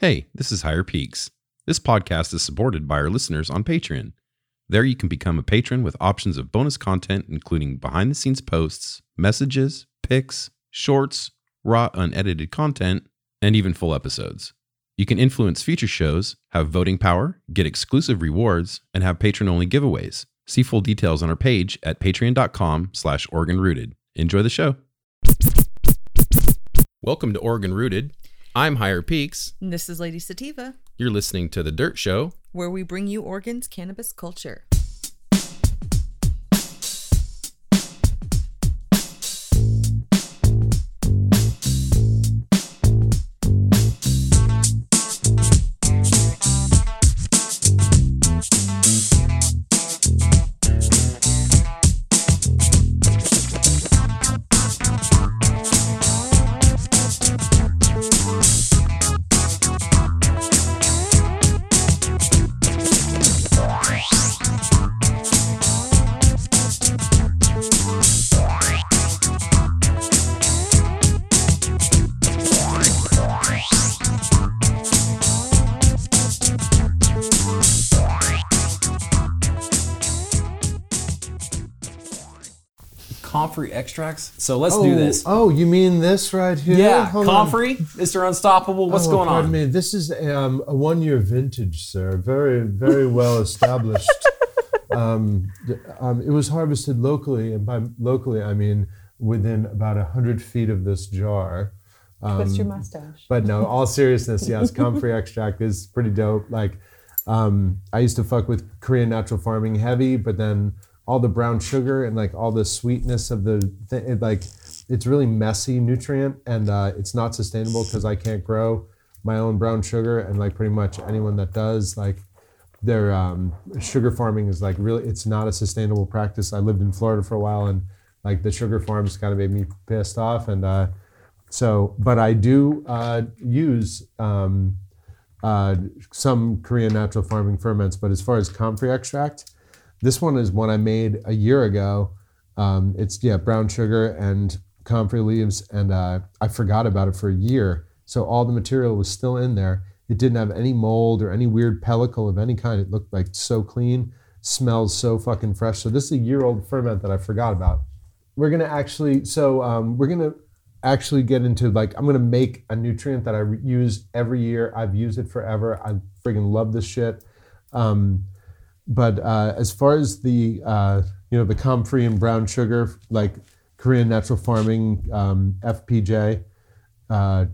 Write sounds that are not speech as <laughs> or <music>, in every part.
Hey, this is Higher Peaks. This podcast is supported by our listeners on Patreon. There you can become a patron with options of bonus content, including behind the scenes posts, messages, pics, shorts, raw, unedited content, and even full episodes. You can influence future shows, have voting power, get exclusive rewards, and have patron only giveaways. See full details on our page at patreon.com slash Oregon Rooted. Enjoy the show. Welcome to Oregon Rooted. I'm Higher Peaks. And This is Lady Sativa, You're listening to The Dirt Show. where we bring you Oregon's cannabis culture. Comfrey extracts. So let's oh, do this. Oh, you mean this right here? yeah, Hold on. comfrey, Mr. Unstoppable. What's Oh, going pardon on? Me. This is um, a one-year vintage, sir. Very, very well established. <laughs> um, um, it was harvested locally, and by locally I mean within about hundred feet of this jar. Twist your Um, mustache. But no, all <laughs> seriousness, yes, comfrey extract is pretty dope. Like, um, I used to fuck with Korean natural farming heavy, but then all the brown sugar and like all the sweetness of the thing, it, like, it's really messy nutrient and uh, it's not sustainable because I can't grow my own brown sugar. And like, pretty much anyone that does, like, their um, sugar farming is like really, it's not a sustainable practice. I lived in Florida for a while and like the sugar farms kind of made me pissed off. And, uh, so, but I do uh, use um, uh, some Korean natural farming ferments. But as far as comfrey extract, this one is one I made a year ago. Um, it's yeah, brown sugar and comfrey leaves, and uh, I forgot about it for a year. So all the material was still in there. It didn't have any mold or any weird pellicle of any kind. It looked like so clean, smells so fucking fresh. So this is a year old ferment that I forgot about. We're gonna actually, so um, we're gonna actually get into like I'm gonna make a nutrient that I use every year. I've used it forever. I friggin' love this shit. Um, but uh, as far as the uh, you know the comfrey and brown sugar, like Korean natural farming um, FPJ, uh,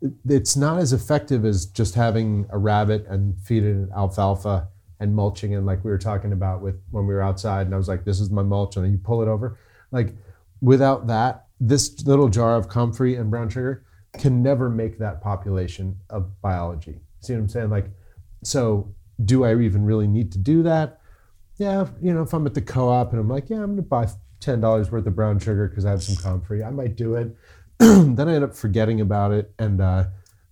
it- it's not as effective as just having a rabbit and feeding it alfalfa and mulching and like we were talking about with when we were outside and I was like this is my mulch and you pull it over. Like without that this little jar of comfrey and brown sugar can never make that population of biology. See what I'm saying? Like so do I even really need to do that yeah you know if I'm at the co-op and I'm like yeah I'm gonna buy ten dollars worth of brown sugar because I have some comfrey I might do it <clears throat> then I end up forgetting about it, and uh,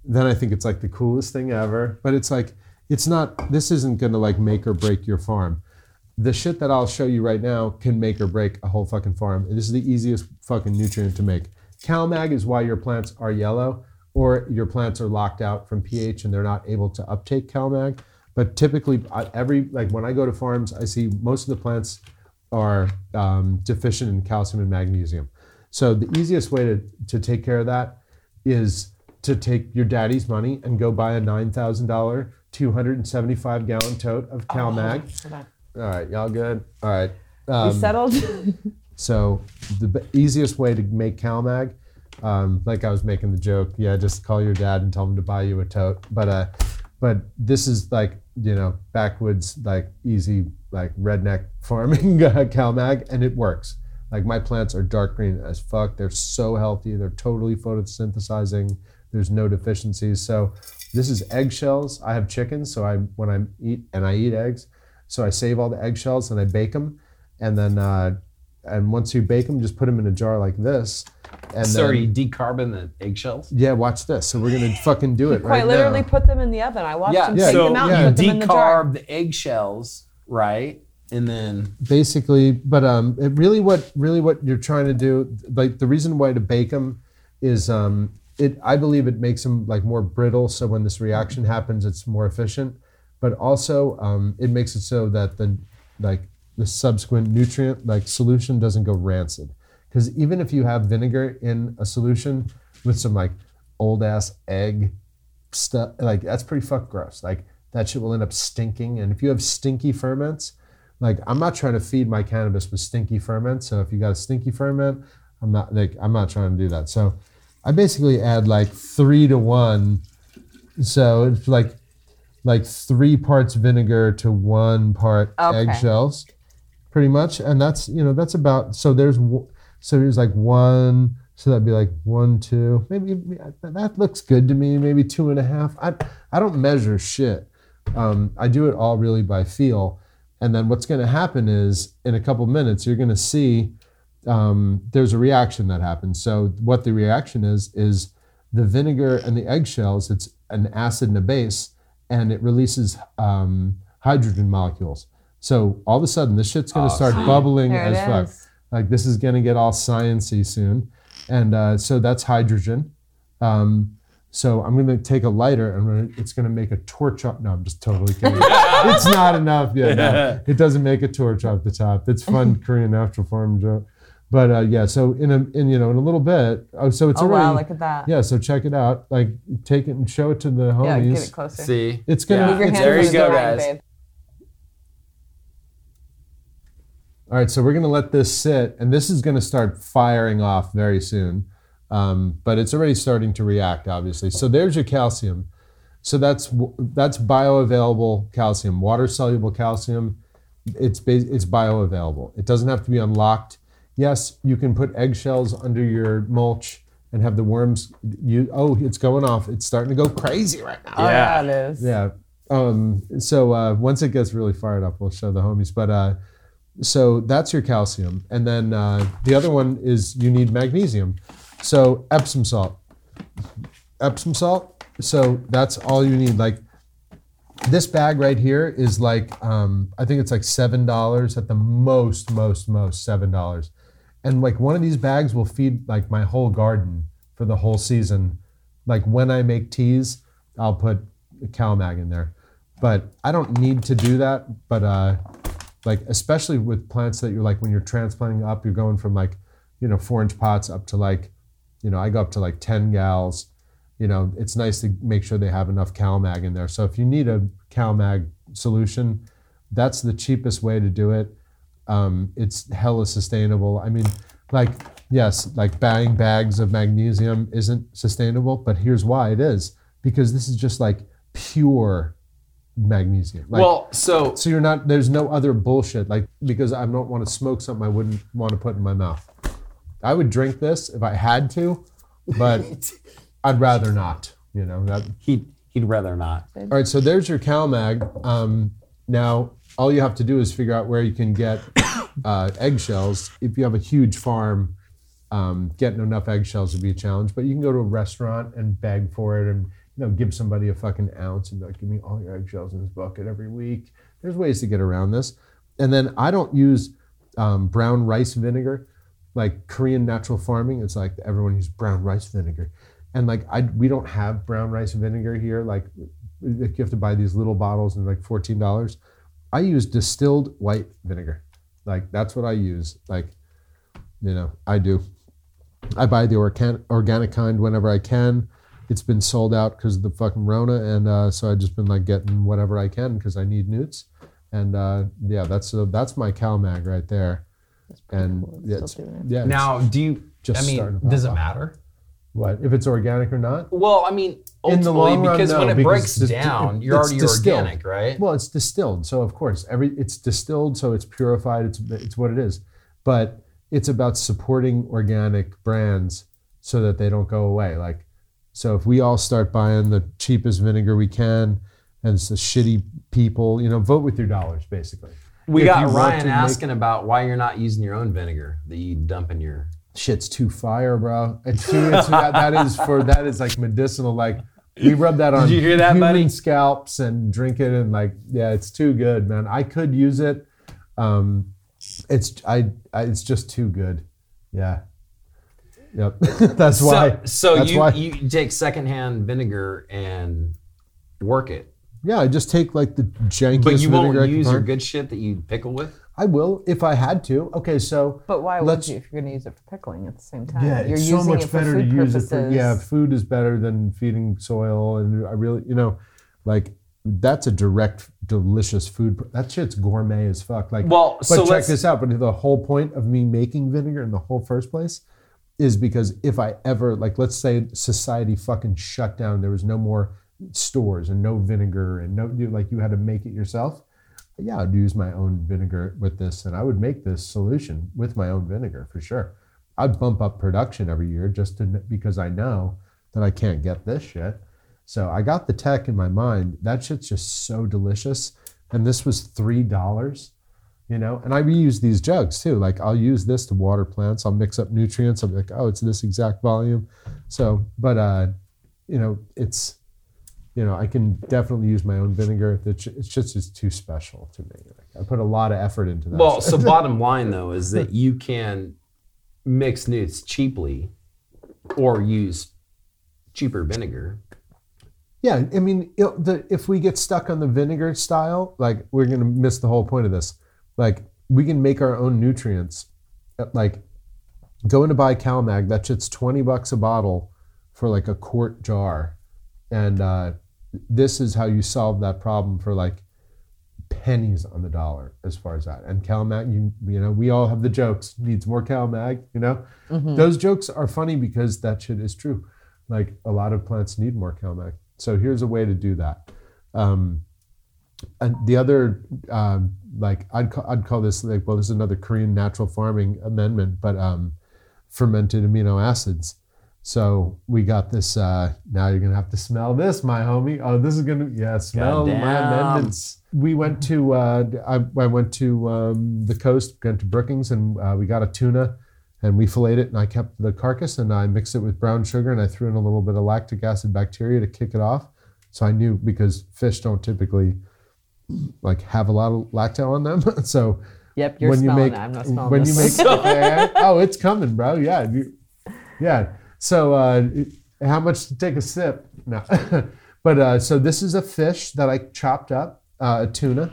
then I think it's like the coolest thing ever. But it's like it's not. This isn't gonna like make or break your farm. The shit that I'll show you right now can make or break a whole fucking farm. This is the easiest fucking nutrient to make. CalMag is why your plants are yellow, or your plants are locked out from pH and they're not able to uptake CalMag. But typically, I- every like when I go to farms, I see most of the plants are um, deficient in calcium and magnesium. So the easiest way to, to take care of that is to take your daddy's money and go buy a nine thousand dollar, two hundred and seventy five gallon tote of CalMag. Okay. All right, y'all good? All right. You Um, settled? so the b- easiest way to make CalMag, um, like I was making the joke, yeah, just call your dad and tell him to buy you a tote. But uh, but this is like you know backwoods, like easy, like redneck farming <laughs> uh, CalMag, and it works. Like my plants are dark green as fuck. They're so healthy. They're totally photosynthesizing. There's no deficiencies. So this is eggshells. I have chickens, so I when I eat and I eat eggs, so I save all the eggshells and I bake them, and then uh, and once you bake them, just put them in a jar like this. And so are you then, decarbon the eggshells? yeah, watch this. So we're gonna fucking do it Quite right literally now. put them in the oven. I watched Yeah, them Yeah, take so them out yeah. and put you them in the jar. decarb the eggshells, right? And then basically but um it really what really what you're trying to do like the reason why to bake them is um it I believe it makes them like more brittle. So when this reaction happens, it's more efficient. But also, um, it makes it so that the like the subsequent nutrient like solution doesn't go rancid. Because even if you have vinegar in a solution with some like old ass egg stuff, like that's pretty fuck gross. Like that shit will end up stinking. And if you have stinky ferments, like I'm not trying to feed my cannabis with stinky ferment. So if you got a stinky ferment, I'm not like I'm not trying to do that. So I basically add like three to one. So it's like like three parts vinegar to one part Okay. eggshells, pretty much. And that's you know that's about so there's so there's like one. So that'd be like one, two, maybe that looks good to me. Maybe two and a half. I I don't measure shit. Um, I do it all really by feel. And then what's going to happen is in a couple minutes, you're going to see um, there's a reaction that happens. So what the reaction is is the vinegar and the eggshells. It's an acid and a base, and it releases um, hydrogen molecules. So all of a sudden, this shit's going to start bubbling There as it fuck. is. Like this is going to get all sciency soon, and uh, so that's hydrogen. Um, so I'm going to take a lighter and we're- it's going to make a torch up. No, I'm just totally kidding. <laughs> it's not enough yet. No. It doesn't make a torch off the top. It's fun <laughs> Korean natural farm joke. But uh, yeah, so in a in you know in a little bit. Oh, so it's Oh already wow, look at that. yeah. So check it out. Like take it and show it to the homies. Yeah, get it closer. See, It's gonna. Yeah. Move your it's hands There on you the go, drawing, guys. babe. All right, so we're gonna let this sit, and this is gonna start firing off very soon. Um, but it's already starting to react, obviously. So there's your calcium. So that's that's bioavailable calcium, water soluble calcium. It's it's bioavailable. It doesn't have to be unlocked. Yes, you can put eggshells under your mulch and have the worms. You oh, it's going off. It's starting to go crazy right now. Oh Yeah. yeah, it is. Yeah. Um, so uh, once it gets really fired up, we'll show the homies. But uh, so that's your calcium, and then uh, the other one is you need magnesium. So Epsom salt. Epsom salt. So that's all you need. Like this bag right here is like um, I think it's like seven dollars at the most, most, most seven dollars, and like one of these bags will feed like my whole garden for the whole season. Like when I make teas, I'll put CalMag in there, but I don't need to do that. But uh, like especially with plants that you're like when you're transplanting up, you're going from like you know four inch pots up to like you know I go up to like ten gals you know, it's nice to make sure they have enough CalMag in there. So if you need a CalMag solution, that's the cheapest way to do it. Um, it's hella sustainable. I mean, like, yes, like buying bags of magnesium isn't sustainable, but here's why it is because this is just like pure magnesium. Like, well, so so you're not, there's no other bullshit. Like, because I don't want to smoke something I wouldn't want to put in my mouth. I would drink this if I had to, but <laughs> I'd rather not. You know, that, he'd he'd rather not. all right, so there's your CalMag. Um, now, all you have to do is figure out where you can get <coughs> uh, eggshells. If you have a huge farm, um, getting enough eggshells would be a challenge. But you can go to a restaurant and beg for it, and you know, give somebody a fucking ounce and like, "Give me all your eggshells in this bucket every week." There's ways to get around this. And then I don't use um, brown rice vinegar, like Korean natural farming. It's like everyone uses brown rice vinegar and like I we don't have brown rice vinegar here. Like you have to buy these little bottles and like fourteen dollars. I use distilled white vinegar. Like that's what I use. Like you know I do. I buy the organ- organic kind whenever I can. It's been sold out because of the fucking Rona, and uh, so I've just been like getting whatever I can because I need newts. And uh, yeah, that's uh, that's my CalMag right there. And cool. Yeah, it's, it. yeah, it's Now, do you? just I mean, does it off. matter? what if it's organic or not? Well, I mean, In the ultimately, long run, because no, when it because breaks dis- down, it- you're it's already distilled. organic, right? Well, it's distilled, so of course, every it's distilled, so it's purified. It's it's what it is, but it's about supporting organic brands so that they don't go away. Like, so if we all start buying the cheapest vinegar we can, and it's the shitty people, you know, vote with your dollars, basically. We If got Ryan to make- asking about why you're not using your own vinegar that you dump in your. Shit's too fire, bro. It's too. It's, that, that is for that is like medicinal. Like we rub that on you hear that, human buddy? scalps and drink it, and like yeah, it's too good, man. I could use it. Um, it's I, I it's just too good. Yeah. Yep. <laughs> that's why. So, so that's you why. you take secondhand vinegar and work it, yeah, I just take like the jankiest but you won't vinegar I use your good shit that you pickle with. I will if I had to. Okay, so But why would Let's- you if you're going to use it for pickling at the same time? yeah, you're it's so using much it for better food to use purposes. it for. Yeah, food is better than feeding soil, and I really, you know, like that's a direct, delicious food. pr- That shit's gourmet as fuck. Like, Well, but so check let's- this out. But the whole point of me making vinegar in the whole first place is because if I ever, like, let's say society fucking shut down, there was no more stores and no vinegar and no, like, you had to make it yourself. Yeah, I'd use my own vinegar with this, and I would make this solution with my own vinegar for sure. I'd bump up production every year just to, because I know that I can't get this shit. So I got the tech in my mind. That shit's just so delicious. And this was three dollars, you know. And I reuse these jugs too. Like I'll use this to water plants. I'll mix up nutrients. I'll be like, oh, it's this exact volume. So, but uh, you know, it's you know, I can definitely use my own vinegar. It's it's just is too special to me. Like, I put a lot of effort into that. Well, so <laughs> bottom line though is that you can mix newts cheaply, or use cheaper vinegar. Yeah, I mean, it, the, if we get stuck on the vinegar style, like we're gonna miss the whole point of this. Like we can make our own nutrients. Uh, Like going to buy CalMag, that shit's twenty bucks a bottle for like a quart jar, and uh, this is how you solve that problem for like pennies on the dollar as far as that. And CalMag, you you know, we all have the jokes. Needs more CalMag, you know. Those jokes are funny because that shit is true. Like a lot of plants need more CalMag. So here's a way to do that. Um, the other, um, like I'd call, I'd call this like well, this is another Korean natural farming amendment, but um, fermented amino acids. So we got this. Uh, now you're gonna have to smell this, my homie. Oh, this is gonna yeah, smell my amendments. We went to uh, I, I went to um, the coast, went to Brookings, and uh, we got a tuna, and we filleted it, and I kept the carcass, and I mixed it with brown sugar, and I threw in a little bit of lactic acid bacteria to kick it off. So I knew because fish don't typically like have a lot of lacto on them. <laughs> so Yep, you're when you make it. I'm not smelling when you <laughs> make Yeah, oh it's coming bro. Yeah you, yeah. So uh, how much to take a sip? No. <laughs> But uh, so this is a fish that i chopped up uh, a tuna.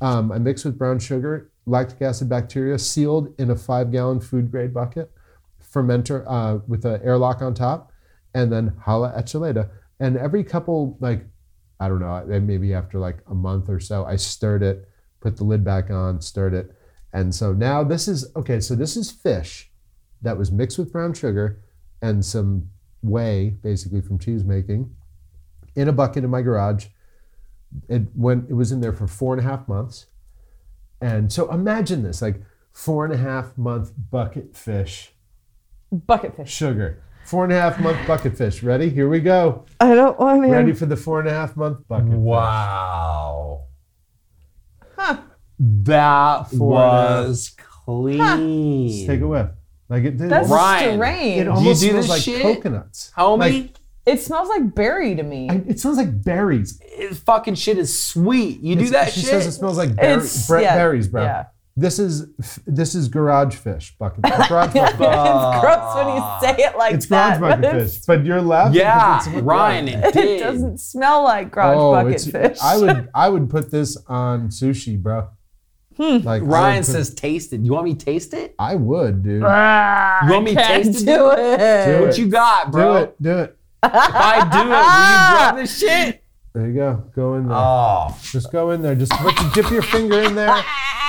Um, i mixed with brown sugar lactic acid bacteria sealed in a five gallon food grade bucket fermenter uh, with an airlock on top and then hala echelada and every couple like i don't know maybe after like a month or so i stirred it put the lid back on stirred it and so now this is okay, so this is fish that was mixed with brown sugar and some whey, basically from cheese making, in a bucket in my garage. It went it was in there for four and a half months. And so imagine this, like four and a half month bucket fish Bucket fish. sugar. Four and a half month bucket fish. Ready? Here we go. I don't want to. Ready for the four and a half month bucket. fish. Wow. That Four and a half. was clean. Just take a whiff. Like it did. That's Ryan, strange. it It, almost do smells this like shit? coconuts. Homie, Like, It smells like berry to me. I- it smells like berries. it fucking shit is sweet. You do It's- that she shit. says it smells like berry, It's- bre- yeah, berries, bro. yeah. This is this is garage fish bucket. Garage <laughs> bucket. it's gross when you say it like that. It's garage bucket but fish, but you're laughing. yeah, it's- Ryan, it It doesn't smell like garage Oh, bucket fish. I would <laughs> I would put this on sushi, bro. Like I would Ryan put- says taste it. You want me to taste it? I would, dude. Ah, You want me to taste it? do it. Do What it. you got, bro? Do it, do it. If I do it, will you <laughs> grab this shit? There you go. Go in there. Oh, Just go in there. Just put your, dip your finger in there.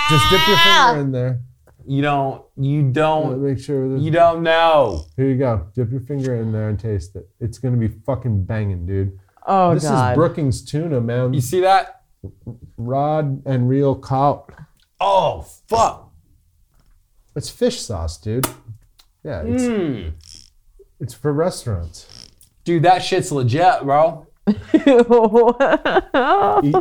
Just dip your finger in there. you don't. You don't. Make sure. that- You don't know. Here you go. Dip your finger in there and taste it. It's gonna be fucking banging, dude. Oh This god. is Brookings tuna, man. You see that? Rod and reel caught. Oh fuck. It's fish sauce, dude. Yeah, it's, Mm. it's for restaurants. Dude, that shit's legit, bro. <laughs> Eat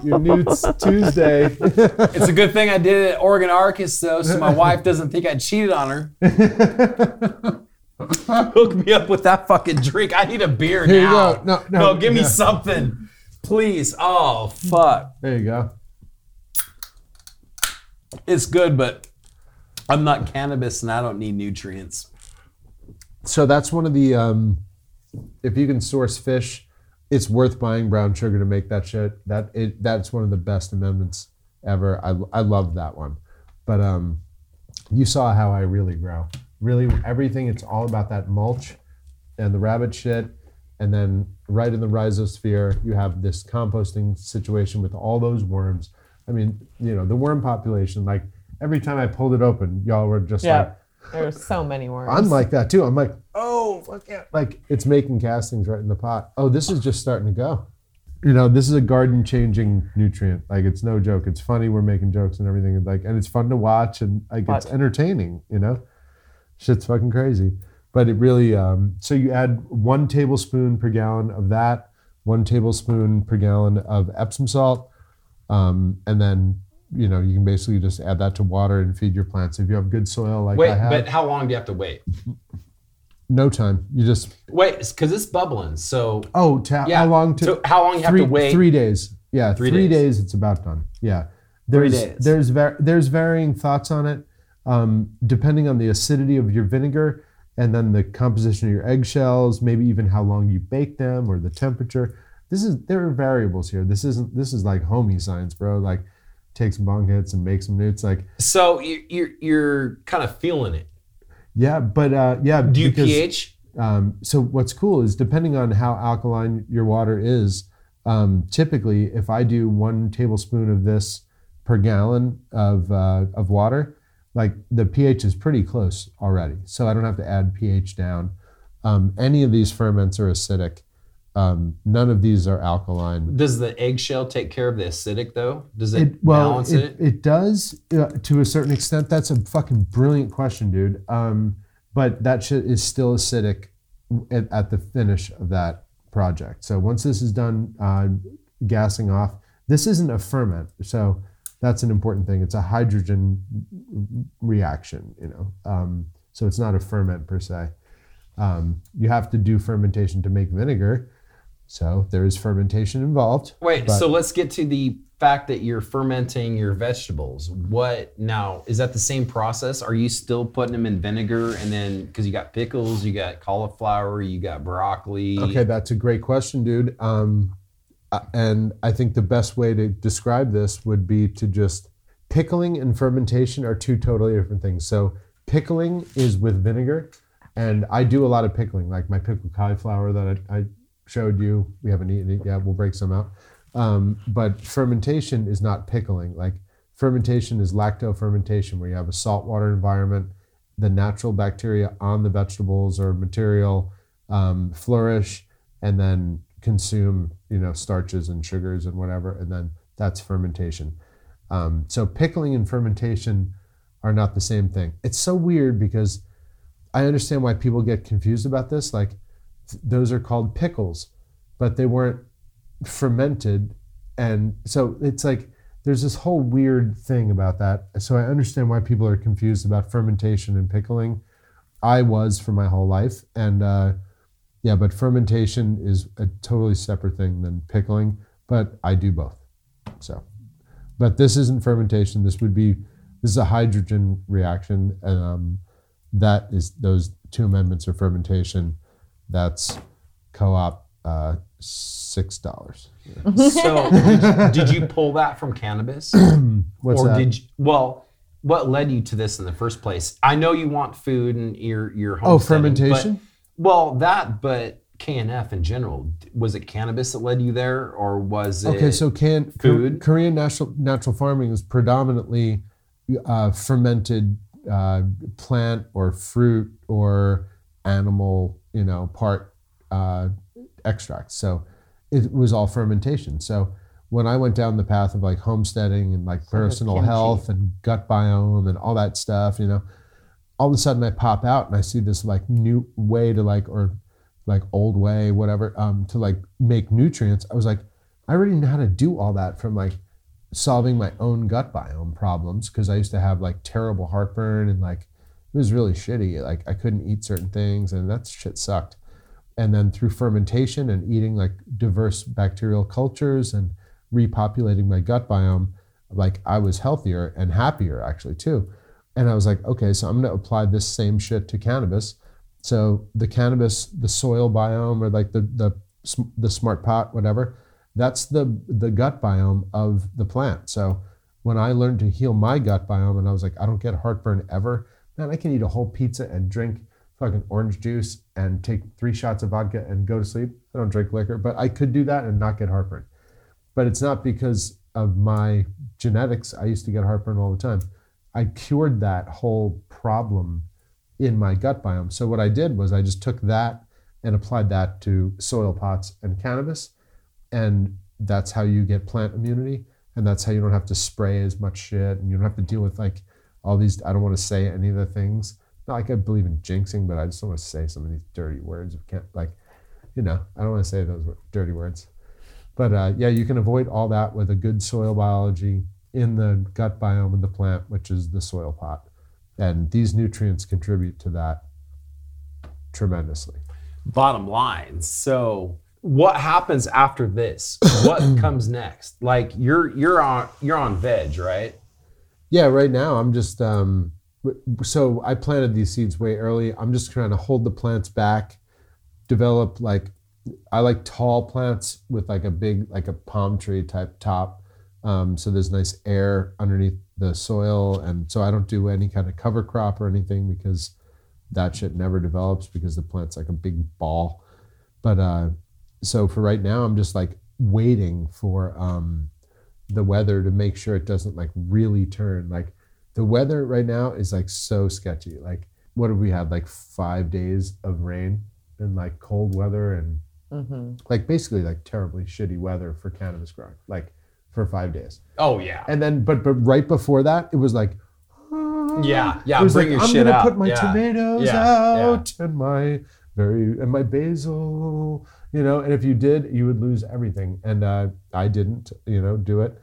your newts Tuesday. <laughs> It's a good thing I did it at Oregon Arcus though, so my <laughs> wife doesn't think I cheated on her. Hook me up with that fucking drink. I need a beer Here you now. go. No, no, give me something, please. Oh fuck, there you go. it's good, but I'm not cannabis and I don't need nutrients. so that's one of the um, if you can source fish, it's worth buying brown sugar to make that shit. That it that's one of the best amendments ever. I I love that one, but um, you saw how I really grow. Really, everything. It's all about that mulch and the rabbit shit, and then right in the rhizosphere, you have this composting situation with all those worms. I mean, you know, the worm population. Like every time I pulled it open, y'all were just like. Yeah. There's so many worms. I'm like that too. I'm like, oh, fuck yeah. Like it's making castings right in the pot. Oh, this is just starting to go. You know, this is a garden changing nutrient. Like it's no joke. It's funny. We're making jokes and everything. Like, and it's fun to watch and like it's entertaining, you know? Shit's fucking crazy. But it really, um, so you add one tablespoon per gallon of that, one tablespoon per gallon of Epsom salt, um, and then, you know, you can basically just add that to water and feed your plants. If you have good soil like I Wait, have, but how long do you have to wait? no time. You just Wait, because it's bubbling. So oh, ta- yeah. how long to so how long you have three to wait? three days? Yeah, Three three, days. days. It's about done. Yeah, there's days. there's var- there's varying thoughts on it, um, depending on the acidity of your vinegar and then the composition of your eggshells, maybe even how long you bake them or the temperature. This is there are variables here. This isn't this is like homey science, bro. Like take some bong hits and make some newts. Like So you- you're you're kind of feeling it. yeah, but uh, yeah. Do you because- pH? Um, so what's cool is depending on how alkaline your water is, um, typically if I do one tablespoon of this per gallon of uh, of water, like the pH is pretty close already. So I don't have to add pH down. Um, any of these ferments are acidic. Um, none of these are alkaline. Does the eggshell take care of the acidic though? Does it, It, well, balance it, it? it does uh, to a certain extent. That's a fucking brilliant question, dude. Um, but that shit is still acidic at, at the finish of that project. So once this is done uh, gassing off, this isn't a ferment. So that's an important thing. It's a hydrogen reaction, you know. Um, so it's not a ferment per se. Um, you have to do fermentation to make vinegar. So there is fermentation involved. Wait, so let's get to the fact that you're fermenting your vegetables. What now? Is that the same process? Are you still putting them in vinegar and then because you got pickles, you got cauliflower, you got broccoli? Okay, that's a great question, dude. Um, uh, and I think the best way to describe this would be to just pickling and fermentation are two totally different things. So pickling is with vinegar, and I do a lot of pickling, like my pickled cauliflower that I, I showed you. We haven't eaten it yet. We'll break some out. Um, but fermentation is not pickling. Like fermentation is lacto fermentation, where you have a saltwater environment, the natural bacteria on the vegetables or material um, flourish, and then consume, you know, starches and sugars and whatever, and then that's fermentation. Um, so pickling and fermentation are not the same thing. It's so weird because I understand why people get confused about this. Like those are called pickles, but they weren't fermented, and so it's like there's this whole weird thing about that. So I understand why people are confused about fermentation and pickling. I was for my whole life, and uh, yeah, but fermentation is a totally separate thing than pickling. But I do both. So, but this isn't fermentation. This would be this is a hydrogen reaction, and um, that is those two amendments are fermentation. That's co-op uh, six dollars. So did, <laughs> did you pull that from cannabis? <clears throat> What's or that? did you, well, what led you to this in the first place? I know you want food and your your home. oh, homesteading, but- fermentation. well, that, but KNF in general, was it cannabis that led you there, or was it? Okay, so can food? Korean natural natural farming is predominantly uh, fermented uh, plant or fruit or animal, you know, part uh, extracts. So it was all fermentation. So when I went down the path of like homesteading and like personal health and gut biome and all that stuff, you know, all of a sudden I pop out and I see this like new way to like or like old way, whatever, um, to like make nutrients. I was like, I already know how to do all that from like solving my own gut biome problems because I used to have like terrible heartburn and like it was really shitty. Like I couldn't eat certain things and that shit sucked. And then through fermentation and eating like diverse bacterial cultures and repopulating my gut biome, like I was healthier and happier actually too. And I was like, okay, so I'm gonna apply this same shit to cannabis So the cannabis, the soil biome, or like the the the smart pot, whatever, that's the the gut biome of the plant. So when I learned to heal my gut biome, and I was like, I don't get heartburn ever. Man, I can eat a whole pizza and drink fucking orange juice and take three shots of vodka and go to sleep. I don't drink liquor, but I could do that and not get heartburn. But it's not because of my genetics. I used to get heartburn all the time. I cured that whole problem in my gut biome. So what I did was I just took that and applied that to soil pots and cannabis, and that's how you get plant immunity, and that's how you don't have to spray as much shit, and you don't have to deal with like all these. I don't want to say any of the things. Not like I believe in jinxing, but I just don't want to say some of these dirty words. Can't like, you know, I don't want to say those dirty words. But uh, yeah, you can avoid all that with a good soil biology in the gut biome of the plant, which is the soil pot. And these nutrients contribute to that tremendously. bottom line. So what happens after this? What <clears throat> comes next? Like you're you're on you're on veg, right? Yeah, right now I'm just um so I planted these seeds way early. I'm just trying to hold the plants back, develop like I like tall plants with like a big like a palm tree type top. Um, so there's nice air underneath the soil, and so I don't do any kind of cover crop or anything because that shit never develops because the plant's like a big ball. But uh, so for right now, I'm just like waiting for um, the weather to make sure it doesn't like really turn. Like the weather right now is like so sketchy. Like what have we had? Like five days of rain and like cold weather and Mm-hmm. like basically like terribly shitty weather for cannabis growing. Like for five days. Oh yeah. And then but but right before that, it was like Yeah, yeah, <gasps> It was bring like, your I'm shit gonna out. put my Yeah, tomatoes yeah, yeah. out and my very and my basil, you know. And if you did, you would lose everything. And uh, I didn't, you know, do it.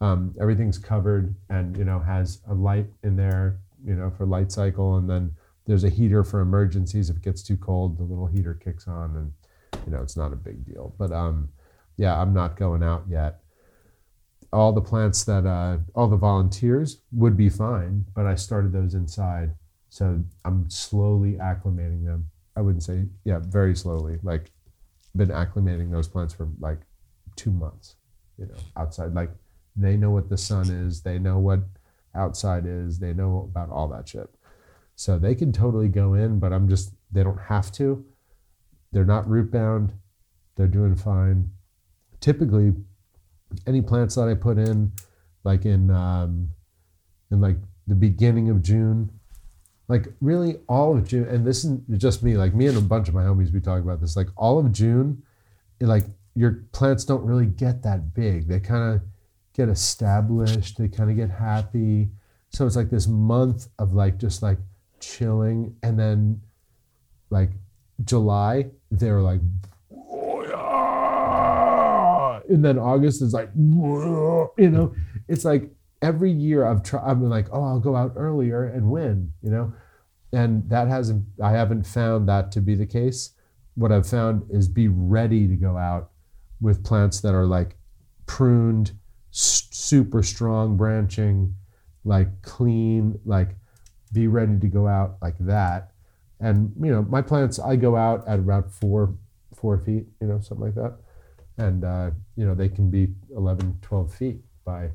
Um, everything's covered and you know has a light in there, you know, for light cycle, and then there's a heater for emergencies if it gets too cold. The little heater kicks on, and you know it's not a big deal. But um, yeah, I'm not going out yet all the plants that uh, all the volunteers would be fine, but I started those inside, so I'm slowly acclimating them. I wouldn't say yeah, very slowly. Like been acclimating those plants for like two months. You know, outside like they know what the sun is, they know what outside is, they know about all that shit. So they can totally go in, but I'm just they don't have to. They're not root bound. They're doing fine. Typically, any plants that I put in, like in um, in like the beginning of June, like really all of June, and this isn't just me, like me and a bunch of my homies, we talk about this. Like all of June, like your plants don't really get that big. They kind of get established. They kind of get happy. So it's like this month of like just like chilling, and then like July, they're like and then August is like, you know, it's like every year I've tried. I've been like, oh, I'll go out earlier and win, you know, and that hasn't. I haven't found that to be the case. What I've found is be ready to go out with plants that are like pruned, super strong branching, like clean, like be ready to go out like that. And you know, my plants, I go out at about four, four feet, you know, something like that and uh, you know they can be 11 12 feet by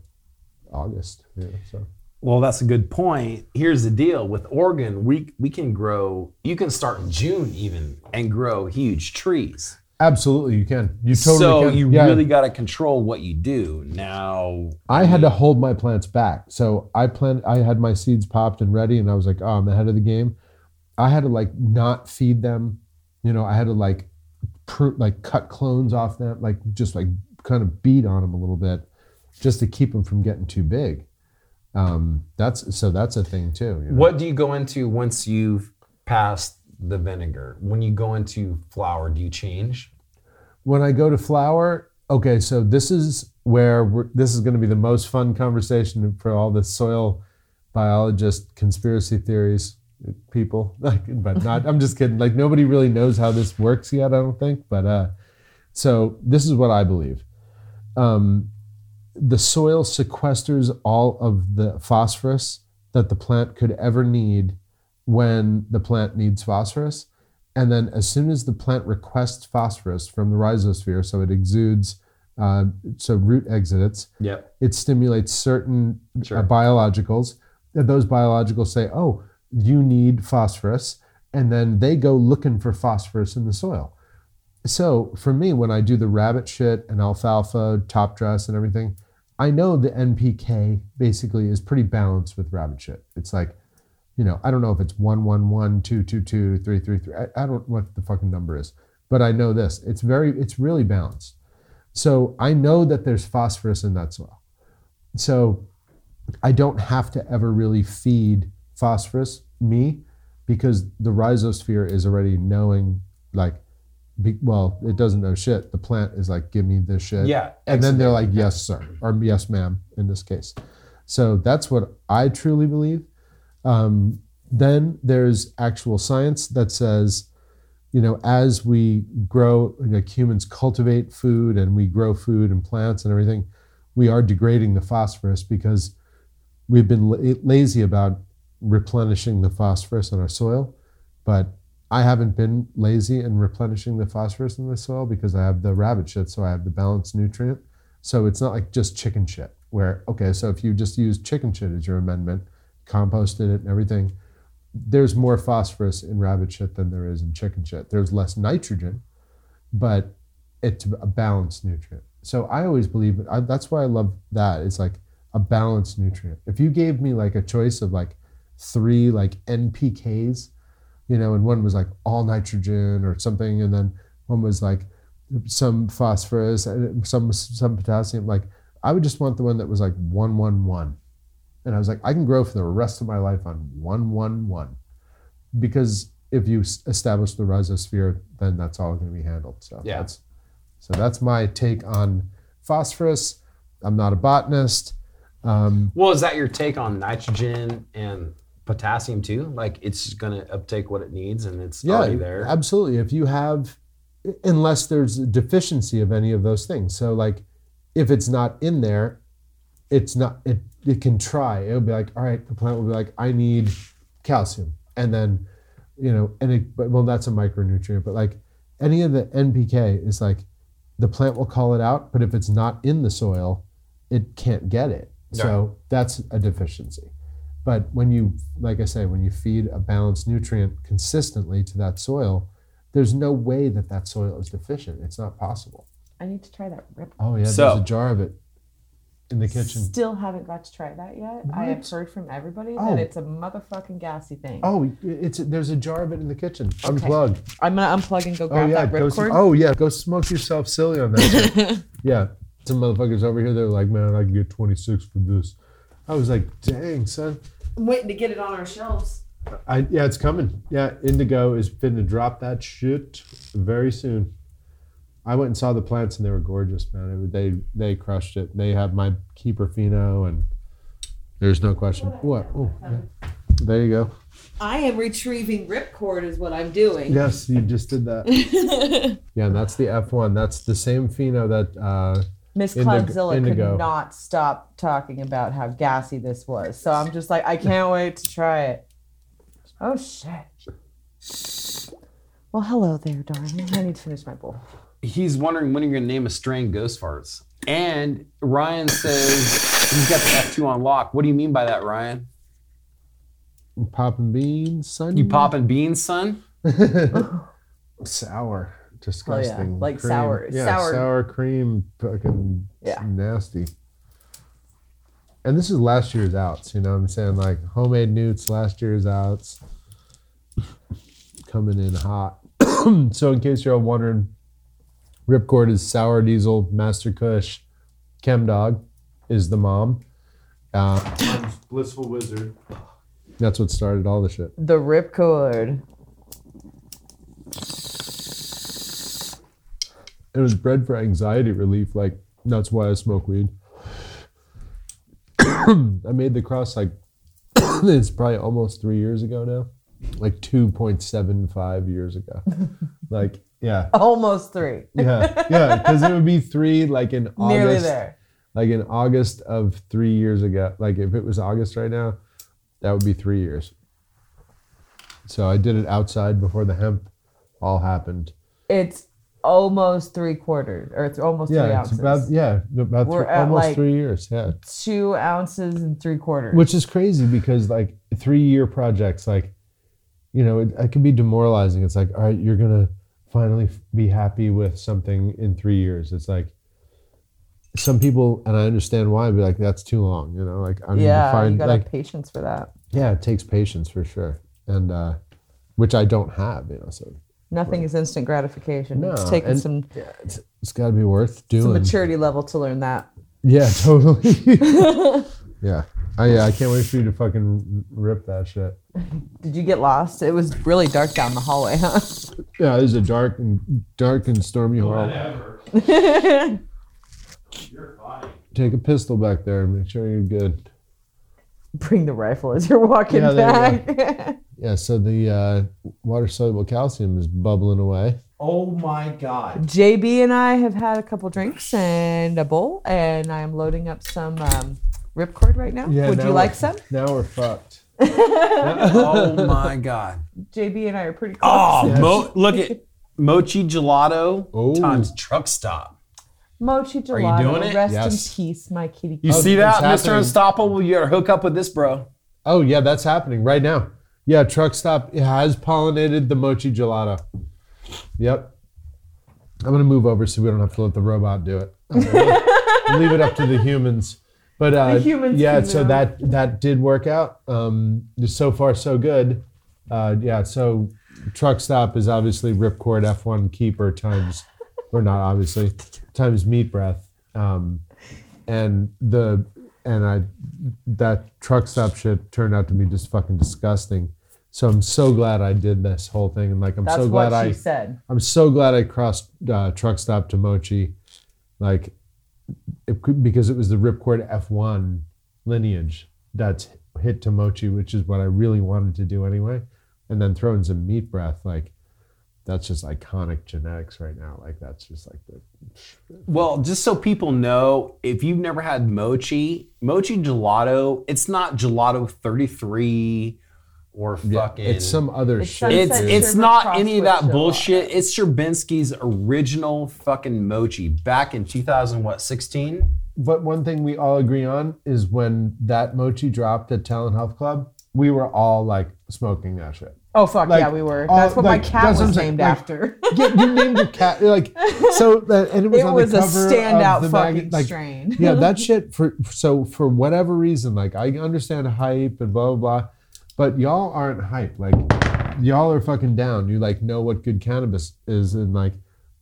august know, so Well, that's a good point. Here's the deal with Oregon, we we can grow. You can start in June even and grow huge trees. absolutely you can you totally so can you Yeah. really got to control what you do. Now, i had to hold my plants back so i planned i had my seeds popped and ready and i was like oh i'm ahead of the game i had to like not feed them you know i had to like pr- like cut clones off them like just like kind of beat on them a little bit just to keep them from getting too big um that's so that's a thing too you know? what do you go into once you've passed the vinegar? When you go into flower, do you change? when I go to flower, okay, so this is where we're, this is going to be the most fun conversation for all the soil biologist conspiracy theories people. <laughs> Like, but not. I'm just kidding. Like nobody really knows how this works yet. I don't think. But uh, so this is what I believe. Um, the soil sequesters all of the phosphorus that the plant could ever need when the plant needs phosphorus And then as soon as the plant requests phosphorus from the rhizosphere, so it exudes, uh, so root exudates, Yep. it stimulates certain Sure. uh, biologicals. And those biologicals say, oh, you need phosphorus. And then they go looking for phosphorus in the soil. So for me, when I do the rabbit shit and alfalfa, top dress, and everything, I know the NPK basically is pretty balanced with rabbit shit. It's like, you know, I don't know if it's 111, 222, 333. I, I don't know what the fucking number is, but I know this. It's very, it's really balanced. So I know that there's phosphorus in that soil. So I don't have to ever really feed phosphorus, me, because the rhizosphere is already knowing, like, be, well, it doesn't know shit. The plant is like, give me this shit. Yeah. And then they're like, yes, sir, or yes, ma'am, in this case. So that's what I truly believe. Um, then there's actual science that says, you know, as we grow, like humans cultivate food and we grow food and plants and everything, we are degrading the phosphorus because we've been la- lazy about replenishing the phosphorus in our soil. But I haven't been lazy in replenishing the phosphorus in the soil because I have the rabbit shit, so I have the balanced nutrient. So it's not like just chicken shit, where, okay, so if you just use chicken shit as your amendment, composted it and everything, there's more phosphorus in rabbit shit than there is in chicken shit. There's less nitrogen, but it's a balanced nutrient. So I always believe I, that's why I love that. It's like a balanced nutrient. If you gave me like a choice of like three like NPKs, you know, and one was like all nitrogen or something, and then one was like some phosphorus, some some potassium. Like I would just want the one that was like one one one, and I was like, I can grow for the rest of my life on one one one, because if you establish the rhizosphere, then that's all going to be handled. So Yeah. that's so that's my take on phosphorus. I'm not a botanist. Um, Well, is that your take on nitrogen and potassium too? Like it's gonna uptake what it needs and it's yeah, already there. absolutely. If you have, unless there's a deficiency of any of those things. So like, if it's not in there, it's not. It it can try. It'll be like, all right, the plant will be like, I need calcium, and then, you know, and it. But well, that's a micronutrient. But like, any of the NPK is like, the plant will call it out. But if it's not in the soil, it can't get it. So that's a deficiency. But when you, like I say, when you feed a balanced nutrient consistently to that soil, there's no way that that soil is deficient. It's not possible. I need to try that rip. Oh yeah, So- there's a jar of it in the kitchen. Still haven't got to try that yet. I have heard from everybody Oh. that it's a motherfucking gassy thing. Oh, it's there's a jar of it in the kitchen. Unplug. I'm gonna unplug and go Oh grab yeah, that go. ripcord. Oh yeah, go smoke yourself silly on that. <laughs> yeah, some motherfuckers over here. They're like, man, I can get 26 for this. I was like, dang son. I'm waiting to get it on our shelves. I yeah, it's coming. Yeah, Indigo is finna drop that shit very soon. I went and saw the plants and they were gorgeous, man. It, they they crushed it. They have my keeper pheno and there's no question. What? Oh, yeah. there you go. I am retrieving ripcord, is what I'm doing. Yes, you just did that. <laughs> yeah, and that's the F1. That's the same pheno that. Uh, Miss Indigo- Cloudzilla indigo. could not stop talking about how gassy this was. So I'm just like, I can't <laughs> wait to try it. Oh shit. Well, hello there, darling. I need to finish my bowl. He's wondering when you're gonna name a strain Ghost Farts. And Ryan says he's got the F2 on lock. What do you mean by that, Ryan? popping beans, son. You popping beans, son? <laughs> <laughs> sour, disgusting. Like cream. sour- yeah, sour- sour cream, fucking Yeah. nasty. And this is last year's outs. You know what I'm saying? Like homemade newts, last year's outs, coming in hot. <clears throat> so in case you're all wondering, Ripcord is sour diesel, Master Kush, Chem Dog is the mom. Uh, Blissful Wizard. That's what started all the shit. The ripcord. It was bred for anxiety relief. Like that's why I smoke weed. <coughs> I made the cross like <coughs> it's probably almost three years ago now, like two point seven five years ago. <laughs> like yeah, Almost three. yeah, yeah, because it would be three like in <laughs> August. Nearly there. Like in August of three years ago. Like if it was August right now, that would be three years. So I did it outside before the hemp all happened. It's almost three quarters, or it's almost three Yeah, it's ounces. about yeah, about We're three, almost like- three years. Yeah, two ounces and three quarters. which is crazy because like three year projects, like you know, it, it can be demoralizing. It's like, all right, you're gonna finally be happy with something in three years. It's like some people, and I understand why, be like, that's too long. You know, like I need yeah, to find you gotta like have patience for that. yeah, it takes patience for sure, and uh, which I don't have. You know, so Nothing is instant gratification. No, it's taken and- some yeah, it's, it's got to be worth doing. some maturity level to learn that. Yeah, <laughs> totally. <laughs> yeah. I, yeah, I can't wait for you to fucking rip that shit. Did you get lost? It was really dark down the hallway, huh? Yeah, it was a dark and dark and stormy hall. Take a pistol back there and make sure you're good. Bring the rifle as you're walking Yeah, there back. <laughs> Yeah, so the uh, water soluble calcium is bubbling away. Oh my god. JB and I have had a couple drinks and a bowl, and I am loading up some um, ripcord right now. Yeah, Would now you like some? Now we're fucked. <laughs> oh my god. JB and I are pretty close. Oh, Yes. mo- look at Mochi Gelato Oh. times truck stop. Mochi gelato. Are you Gelato, doing it? rest Yes. in peace, my kitty. You Oh, see that, Mr. Unstoppable? You gotta hook up with this, bro. Oh, yeah, that's happening right now. Yeah, Truck Stop has pollinated the mochi gelato. Yep. I'm going to move over so we don't have to let the robot do it. <laughs> Leave it up to the humans. But uh, The humans yeah, so that that did work out. Um, so far, so good. Uh, yeah, so Truck Stop is obviously Ripcord F1 Keeper times, or not obviously, times Meat Breath. Um, and the and I that truck stop shit turned out to be just fucking disgusting. So I'm so glad I did this whole thing, and like I'm That's so glad what she I said. I'm so glad I crossed uh, truck stop to Mochi, like it could, because it was the Ripcord F1 lineage that's hit to Mochi, which is what I really wanted to do anyway. And then throw in some meat breath, like that's just iconic genetics right now. Like that's just like the Well, just so people know, if you've never had mochi, mochi gelato, it's not gelato 33 or fucking. it's some other It's shit. It's it's not any of that gelato. bullshit. It's Sherbinskis original fucking mochi back in 2000 what 16. But one thing we all agree on is when that mochi dropped at Talent Health Club, we were all like smoking that shit. Oh fuck Like, yeah, we were. all- That's what like, my cat that's what I'm was named like, after. <laughs> Yeah, you named your cat like <laughs> so that and it was it on was the a standout of the fucking mag- like strain. yeah that <laughs> shit for so for whatever reason like I understand hype and blah blah blah but y'all aren't hype like y'all are fucking down you like know what good cannabis is and like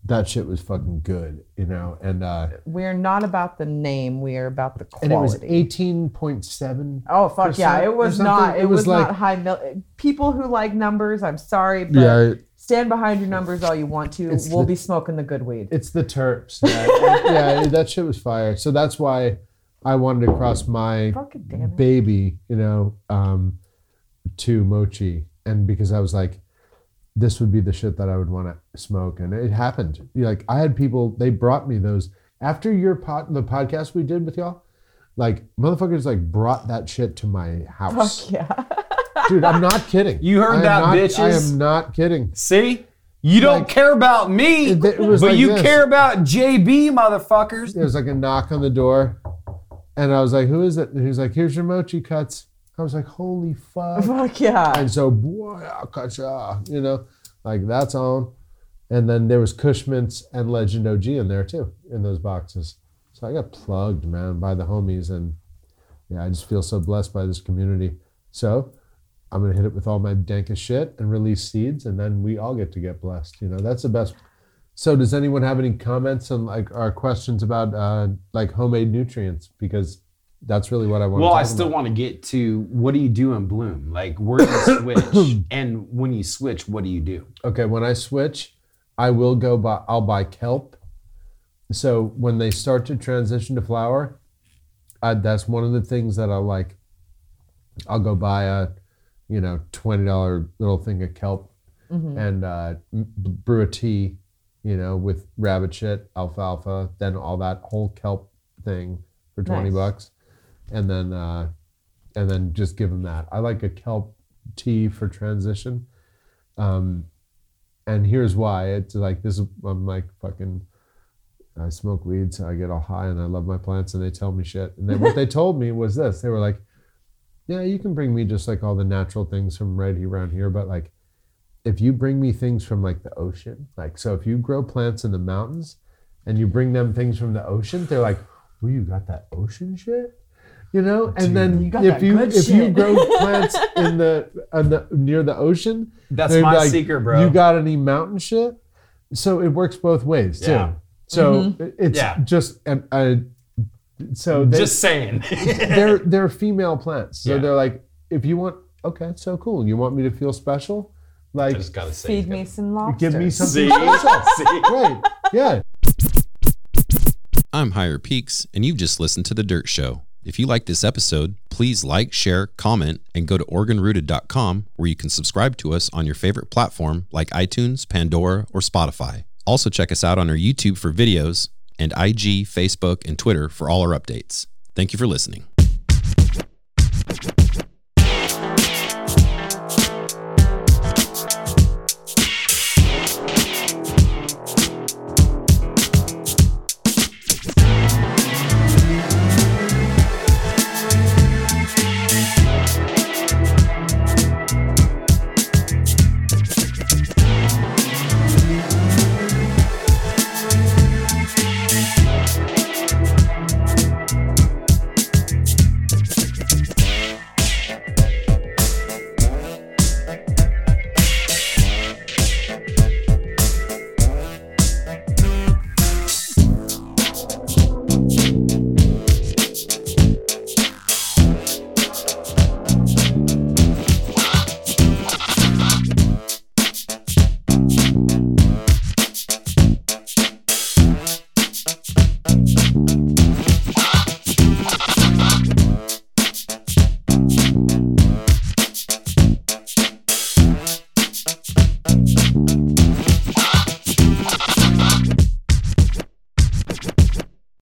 that shit was fucking good you know and uh We're not about the name. We are about the quality. and it was 18.7 Oh fuck yeah! It was not. It, It was, was like- not high mil. People who like numbers, I'm sorry, but Yeah, it- stand behind your numbers all you want to. We'll the- be smoking the good weed. It's the terps. Yeah, yeah, <laughs> that shit was fire. So that's why I wanted to cross my Fucking damn it. baby, you know, um, to mochi, and because I was like, this would be the shit that I would want to smoke, and it happened. Like I had people, they brought me those after your pod, the podcast we did with y'all. Like motherfuckers, like brought that shit to my house, Fuck yeah! <laughs> dude. I'm not kidding. You heard that, not- I am not kidding. See? You don't Like- care about me, It- it was but like you this. care about JB motherfuckers. there was like a knock on the door, and I was like, "Who is it?" And he was like, "Here's your mochi cuts." I was like, "Holy fuck!" Fuck yeah! And so, boy, I'll kacha, you know, like that's on. And then there was Cushman's and Legend OG in there too, in those boxes. So I got plugged, man, by the homies, and yeah, I just feel so blessed by this community. So I'm gonna hit it with all my dankest shit and release seeds, and then we all get to get blessed. You know, that's the best. So does anyone have any comments on like our questions about uh, like homemade nutrients? Because that's really what I want. To. Well, I still about. want to get to what do you do in Bloom? Like, where do you <coughs> switch? and when you switch, what do you do? Okay, when I switch, I will go buy. I'll buy kelp. So when they start to transition to flower, uh, that's one of the things that I'll like. I'll go buy a, you know, twenty dollar little thing of kelp, and uh, m- brew a tea, you know, with rabbit shit, alfalfa, then all that whole kelp thing for twenty Nice. bucks, and then uh, and then just give them that. I like a kelp tea for transition. Um, and here's why. It's like this. is- I'm like fucking. I smoke weed, so I get all high, and I love my plants, and they tell me shit. And then what they <laughs> told me was this: they were like, "Yeah, you can bring me just like all the natural things from right here around here, but like, if you bring me things from like the ocean, like so, if you grow plants in the mountains, and you bring them things from the ocean, they're like, "Well, you got that ocean shit." You know, and then You if you good if you grow <laughs> plants in the, in the near the ocean, That's my like, secret, bro. You got any mountain shit? So it works both ways too. Yeah. So mm-hmm. it's Yeah. just and I. So they, Just saying. <laughs> they're they're female plants. So Yeah. they're like, if you want, okay, so cool. You want me to feel special? I Like, just gotta say. Feed me some lobster. give me something See? special. <laughs> See? Right? Yeah. I'm Higher Peaks, and you've just listened to The Dirt Show. If you like this episode, please like, share, comment, and go to OregonRooted.com where you can subscribe to us on your favorite platform like iTunes, Pandora, or Spotify. Also, check us out on our YouTube for videos and IG, Facebook, and Twitter for all our updates. Thank you for listening.